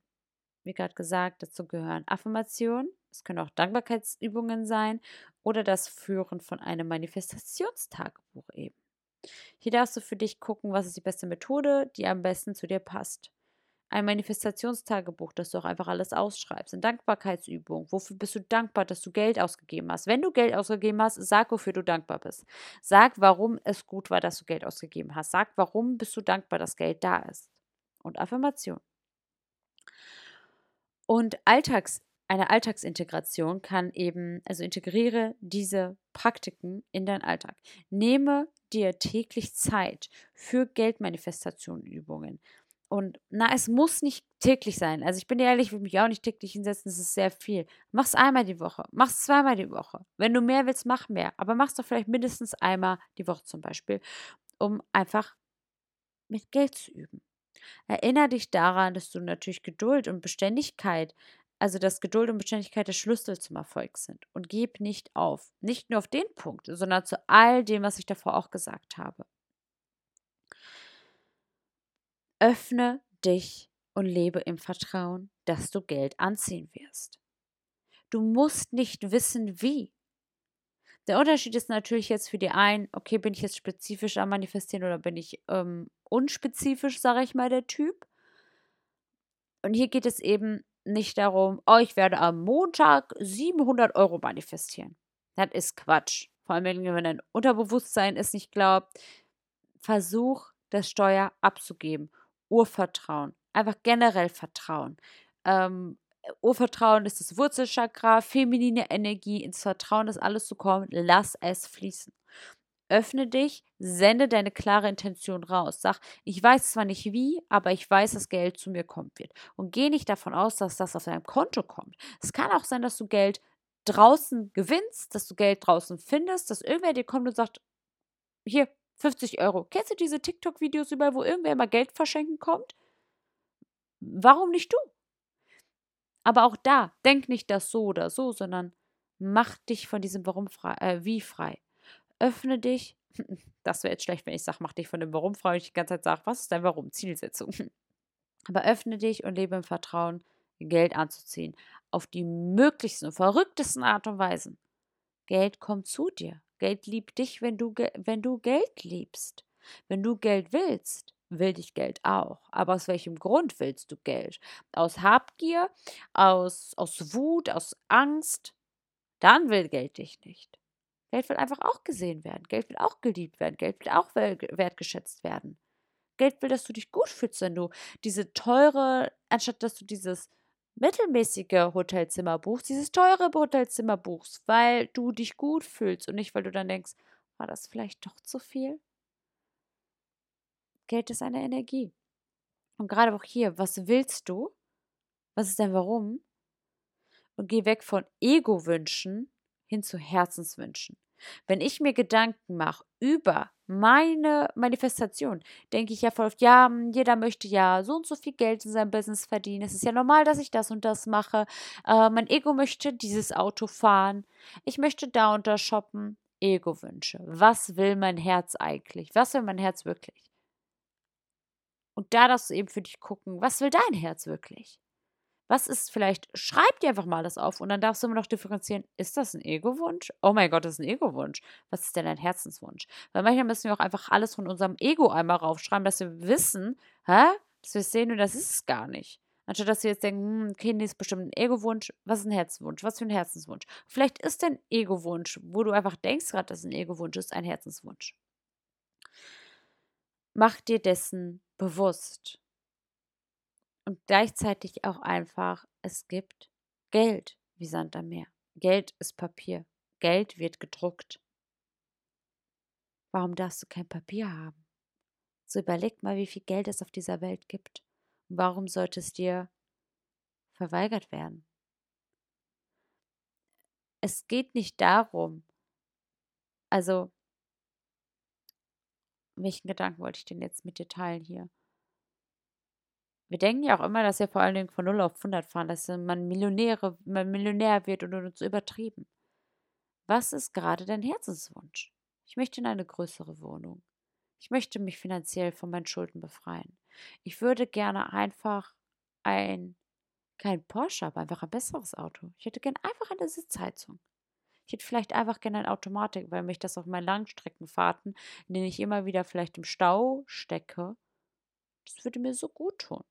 Wie gerade gesagt, dazu gehören Affirmationen, es können auch Dankbarkeitsübungen sein oder das Führen von einem Manifestationstagebuch eben. Hier darfst du für dich gucken, was ist die beste Methode, die am besten zu dir passt. Ein Manifestationstagebuch, das du auch einfach alles ausschreibst. Eine Dankbarkeitsübung. Wofür bist du dankbar, dass du Geld ausgegeben hast? Wenn du Geld ausgegeben hast, sag, wofür du dankbar bist. Sag, warum es gut war, dass du Geld ausgegeben hast. Sag, warum bist du dankbar, dass Geld da ist. Und Affirmation. Und Alltags eine Alltagsintegration kann eben, also integriere diese Praktiken in deinen Alltag. Nehme dir täglich Zeit für Geldmanifestationübungen. Und na, es muss nicht täglich sein. Also ich bin ehrlich, ich will mich auch nicht täglich hinsetzen, das ist sehr viel. Mach's einmal die Woche, mach's zweimal die Woche. Wenn du mehr willst, mach mehr. Aber mach's doch vielleicht mindestens einmal die Woche zum Beispiel, um einfach mit Geld zu üben. Erinnere dich daran, dass du natürlich Geduld und Beständigkeit, also dass Geduld und Beständigkeit der Schlüssel zum Erfolg sind. Und gib nicht auf. Nicht nur auf den Punkt, sondern zu all dem, was ich davor auch gesagt habe. Öffne dich und lebe im Vertrauen, dass du Geld anziehen wirst. Du musst nicht wissen, wie. Der Unterschied ist natürlich jetzt für die einen, okay, bin ich jetzt spezifisch am Manifestieren oder bin ich ähm, unspezifisch, sage ich mal, der Typ. Und hier geht es eben nicht darum, oh, ich werde am Montag 700 Euro manifestieren. Das ist Quatsch. Vor allem, wenn dein Unterbewusstsein es nicht glaubt. Versuch, das Steuer abzugeben Urvertrauen, einfach generell Vertrauen. Ähm, Urvertrauen ist das Wurzelchakra, feminine Energie, ins Vertrauen, dass alles zu kommen, lass es fließen. Öffne dich, sende deine klare Intention raus. Sag, ich weiß zwar nicht wie, aber ich weiß, dass Geld zu mir kommen wird. Und geh nicht davon aus, dass das auf deinem Konto kommt. Es kann auch sein, dass du Geld draußen gewinnst, dass du Geld draußen findest, dass irgendwer dir kommt und sagt, hier, 50 Euro. Kennst du diese TikTok-Videos überall, wo irgendwer mal Geld verschenken kommt? Warum nicht du? Aber auch da, denk nicht das so oder so, sondern mach dich von diesem Warum frei, äh, wie frei. Öffne dich. Das wäre jetzt schlecht, wenn ich sage, mach dich von dem Warum frei und ich die ganze Zeit sage, was ist dein Warum? Zielsetzung. Aber öffne dich und lebe im Vertrauen, Geld anzuziehen. Auf die möglichsten und verrücktesten Art und Weisen. Geld kommt zu dir. Geld liebt dich, wenn du, wenn du Geld liebst. Wenn du Geld willst, will dich Geld auch. Aber aus welchem Grund willst du Geld? Aus Habgier, aus, aus Wut, aus Angst? Dann will Geld dich nicht. Geld will einfach auch gesehen werden. Geld will auch geliebt werden. Geld will auch wertgeschätzt werden. Geld will, dass du dich gut fühlst, wenn du diese teure, anstatt dass du dieses mittelmäßige Hotelzimmer buchst, dieses teure Hotelzimmer buchst, weil du dich gut fühlst und nicht, weil du dann denkst, war das vielleicht doch zu viel? Geld ist eine Energie. Und gerade auch hier, was willst du? Was ist dein Warum? Und geh weg von Ego-Wünschen hin zu Herzenswünschen. Wenn ich mir Gedanken mache über meine Manifestation, denke ich ja voll oft, ja, hm, jeder möchte ja so und so viel Geld in seinem Business verdienen. Es ist ja normal, dass ich das und das mache. Äh, mein Ego möchte dieses Auto fahren. Ich möchte da und da shoppen. Ego-Wünsche. Was will mein Herz eigentlich? Was will mein Herz wirklich? Und da darfst du eben für dich gucken, was will dein Herz wirklich? Was ist vielleicht, schreib dir einfach mal das auf und dann darfst du immer noch differenzieren, ist das ein Ego-Wunsch? Oh mein Gott, das ist ein Ego-Wunsch. Was ist denn ein Herzenswunsch? Weil manchmal müssen wir auch einfach alles von unserem Ego einmal raufschreiben, dass wir wissen, hä? Dass wir sehen und das ist es gar nicht. Anstatt dass wir jetzt denken, hm, nee, ist bestimmt ein Ego-Wunsch. Was ist ein Herzenswunsch? Was für ein Herzenswunsch? Vielleicht ist dein Ego-Wunsch, wo du einfach denkst gerade, dass es ein Ego-Wunsch ist, ein Herzenswunsch. Mach dir dessen bewusst und gleichzeitig auch einfach, es gibt Geld wie Sand am Meer. Geld ist Papier. Geld wird gedruckt. Warum darfst du kein Papier haben? So überleg mal, wie viel Geld es auf dieser Welt gibt. Und warum sollte es dir verweigert werden? Es geht nicht darum, also, welchen Gedanken wollte ich denn jetzt mit dir teilen hier? Wir denken ja auch immer, dass wir vor allen Dingen von 0 auf 100 fahren, dass man Millionäre, man Millionär wird und uns übertrieben. Was ist gerade dein Herzenswunsch? Ich möchte in eine größere Wohnung. Ich möchte mich finanziell von meinen Schulden befreien. Ich würde gerne einfach ein, kein Porsche, aber einfach ein besseres Auto. Ich hätte gerne einfach eine Sitzheizung. Ich hätte vielleicht einfach gerne eine Automatik, weil mich das auf meinen Langstreckenfahrten, in denen ich immer wieder vielleicht im Stau stecke, das würde mir so gut tun.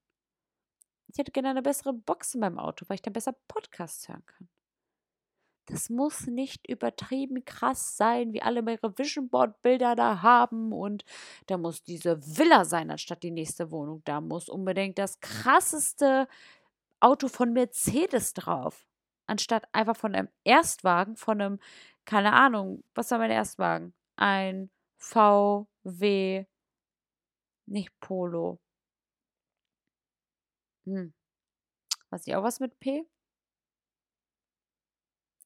Ich hätte gerne eine bessere Box in meinem Auto, weil ich dann besser Podcasts hören kann. Das muss nicht übertrieben krass sein, wie alle ihre Vision Board Bilder da haben und da muss diese Villa sein anstatt die nächste Wohnung. Da muss unbedingt das krasseste Auto von Mercedes drauf. anstatt einfach von einem Erstwagen, von einem, keine Ahnung, was war mein Erstwagen? Ein VW, nicht Polo. Hm. Weiß ich auch was mit P?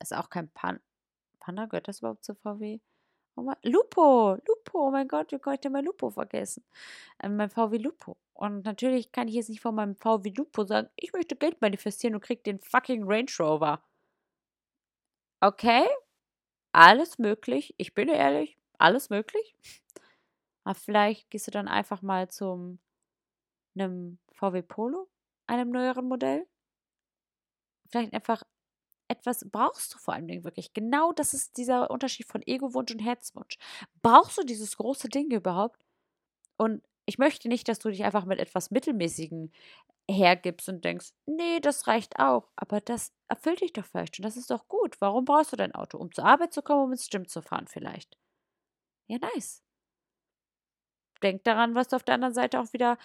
Ist auch kein Pan Panda, gehört das überhaupt zu VW? Oh mein, Lupo, Lupo, oh mein Gott, wie konnte ich mein Lupo vergessen? Ähm, mein VW Lupo. Und natürlich kann ich jetzt nicht von meinem VW Lupo sagen, ich möchte Geld manifestieren und krieg den fucking Range Rover. Okay, alles möglich. Ich bin ehrlich, alles möglich. Aber vielleicht gehst du dann einfach mal zum einem VW Polo, einem neueren Modell. Vielleicht einfach etwas brauchst du vor allen Dingen wirklich. Genau das ist dieser Unterschied von Ego-Wunsch und Herzwunsch. Brauchst du dieses große Ding überhaupt? Und ich möchte nicht, dass du dich einfach mit etwas Mittelmäßigen hergibst und denkst, nee, das reicht auch. Aber das erfüllt dich doch vielleicht und das ist doch gut. Warum brauchst du dein Auto? Um zur Arbeit zu kommen, um ins Gym zu fahren vielleicht. Ja, nice. Denk daran, was du auf der anderen Seite auch wieder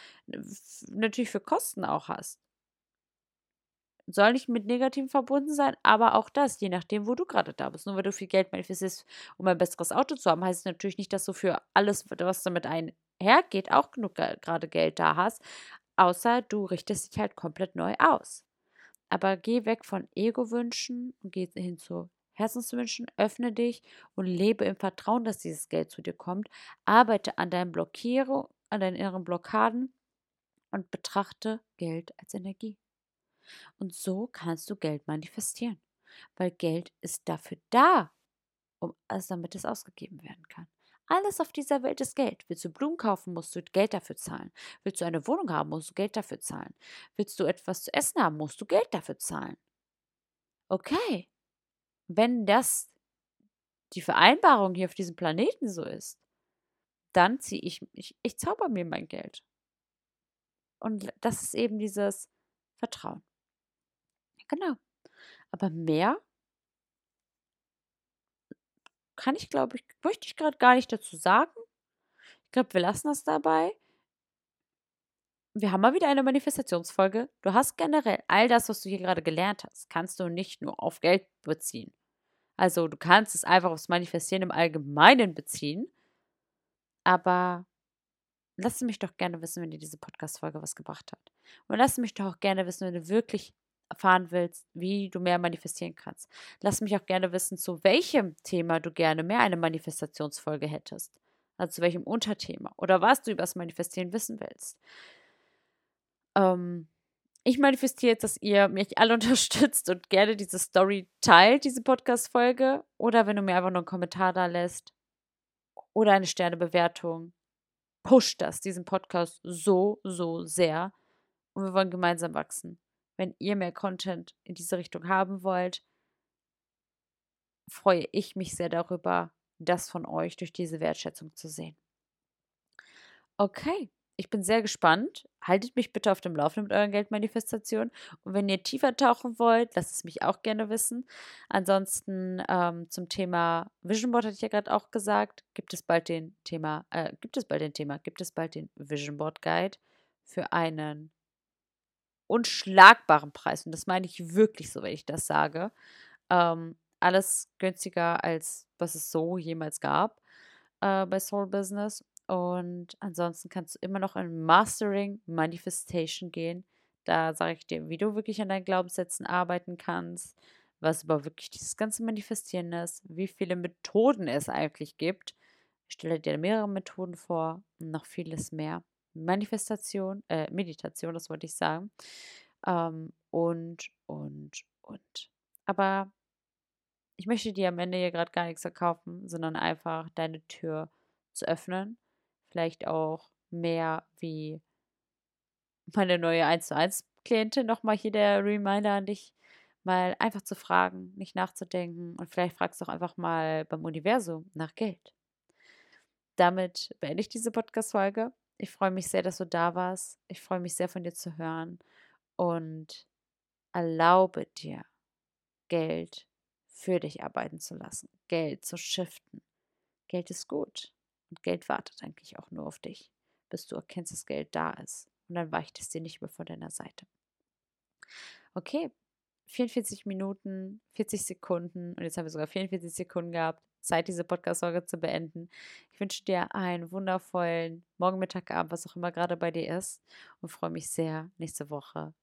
natürlich für Kosten auch hast soll nicht mit Negativen verbunden sein, aber auch das, je nachdem, wo du gerade da bist. Nur weil du viel Geld manifestierst, um ein besseres Auto zu haben, heißt es natürlich nicht, dass du für alles, was damit einhergeht, auch genug gerade Geld da hast, außer du richtest dich halt komplett neu aus. Aber geh weg von Ego-Wünschen und geh hin zu Herzenswünschen, öffne dich und lebe im Vertrauen, dass dieses Geld zu dir kommt. Arbeite an deinen Blockierungen, an deinen inneren Blockaden und betrachte Geld als Energie. Und so kannst du Geld manifestieren, weil Geld ist dafür da, um, also damit es ausgegeben werden kann. Alles auf dieser Welt ist Geld. Willst du Blumen kaufen, musst du Geld dafür zahlen. Willst du eine Wohnung haben, musst du Geld dafür zahlen. Willst du etwas zu essen haben, musst du Geld dafür zahlen. Okay. Wenn das die Vereinbarung hier auf diesem Planeten so ist, dann ziehe ich, ich, ich zauber mir mein Geld. Und das ist eben dieses Vertrauen. Genau. Aber mehr kann ich, glaube ich, möchte ich gerade gar nicht dazu sagen. Ich glaube, wir lassen das dabei. Wir haben mal wieder eine Manifestationsfolge. Du hast generell all das, was du hier gerade gelernt hast, kannst du nicht nur auf Geld beziehen. Also du kannst es einfach aufs Manifestieren im Allgemeinen beziehen. Aber lass mich doch gerne wissen, wenn dir diese Podcast-Folge was gebracht hat. Und lass mich doch auch gerne wissen, wenn du wirklich erfahren willst, wie du mehr manifestieren kannst. Lass mich auch gerne wissen, zu welchem Thema du gerne mehr eine Manifestationsfolge hättest. Also zu welchem Unterthema oder was du über das Manifestieren wissen willst. Ähm, ich manifestiere jetzt, dass ihr mich alle unterstützt und gerne diese Story teilt, diese Podcast-Folge. Oder wenn du mir einfach nur einen Kommentar da lässt oder eine Sternebewertung. Pusht das, diesen Podcast so, so sehr. Und wir wollen gemeinsam wachsen wenn ihr mehr Content in diese Richtung haben wollt, freue ich mich sehr darüber, das von euch durch diese Wertschätzung zu sehen. Okay, ich bin sehr gespannt. Haltet mich bitte auf dem Laufenden mit euren Geldmanifestationen. Und wenn ihr tiefer tauchen wollt, lasst es mich auch gerne wissen. Ansonsten ähm, zum Thema Vision Board hatte ich ja gerade auch gesagt, gibt es bald den Thema, äh, gibt es bald den Thema, gibt es bald den Vision Board Guide für einen unschlagbaren Preis. Und das meine ich wirklich so, wenn ich das sage. Ähm, alles günstiger, als was es so jemals gab äh, bei Soul Business. Und ansonsten kannst du immer noch in Mastering Manifestation gehen. Da sage ich dir, wie du wirklich an deinen Glaubenssätzen arbeiten kannst, was über wirklich dieses ganze Manifestieren ist, wie viele Methoden es eigentlich gibt. Ich stelle dir mehrere Methoden vor und noch vieles mehr. Manifestation, äh, Meditation, das wollte ich sagen. Ähm, und, und, und. Aber ich möchte dir am Ende hier gerade gar nichts verkaufen, sondern einfach deine Tür zu öffnen. Vielleicht auch mehr wie meine neue 1 zu 1 Klientin. Nochmal hier der Reminder an dich, mal einfach zu fragen, nicht nachzudenken und vielleicht fragst du auch einfach mal beim Universum nach Geld. Damit beende ich diese Podcast-Folge. Ich freue mich sehr, dass du da warst. Ich freue mich sehr von dir zu hören und erlaube dir, Geld für dich arbeiten zu lassen, Geld zu shiften. Geld ist gut und Geld wartet eigentlich auch nur auf dich, bis du erkennst, dass Geld da ist. Und dann weicht es dir nicht mehr von deiner Seite. Okay, 44 Minuten, 40 Sekunden und jetzt haben wir sogar 44 Sekunden gehabt, Zeit, diese Podcast-Folge zu beenden. Ich wünsche dir einen wundervollen Morgen, Mittag, Abend, was auch immer gerade bei dir ist und freue mich sehr, nächste Woche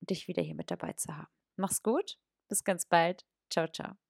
dich wieder hier mit dabei zu haben. Mach's gut, bis ganz bald. Ciao, ciao.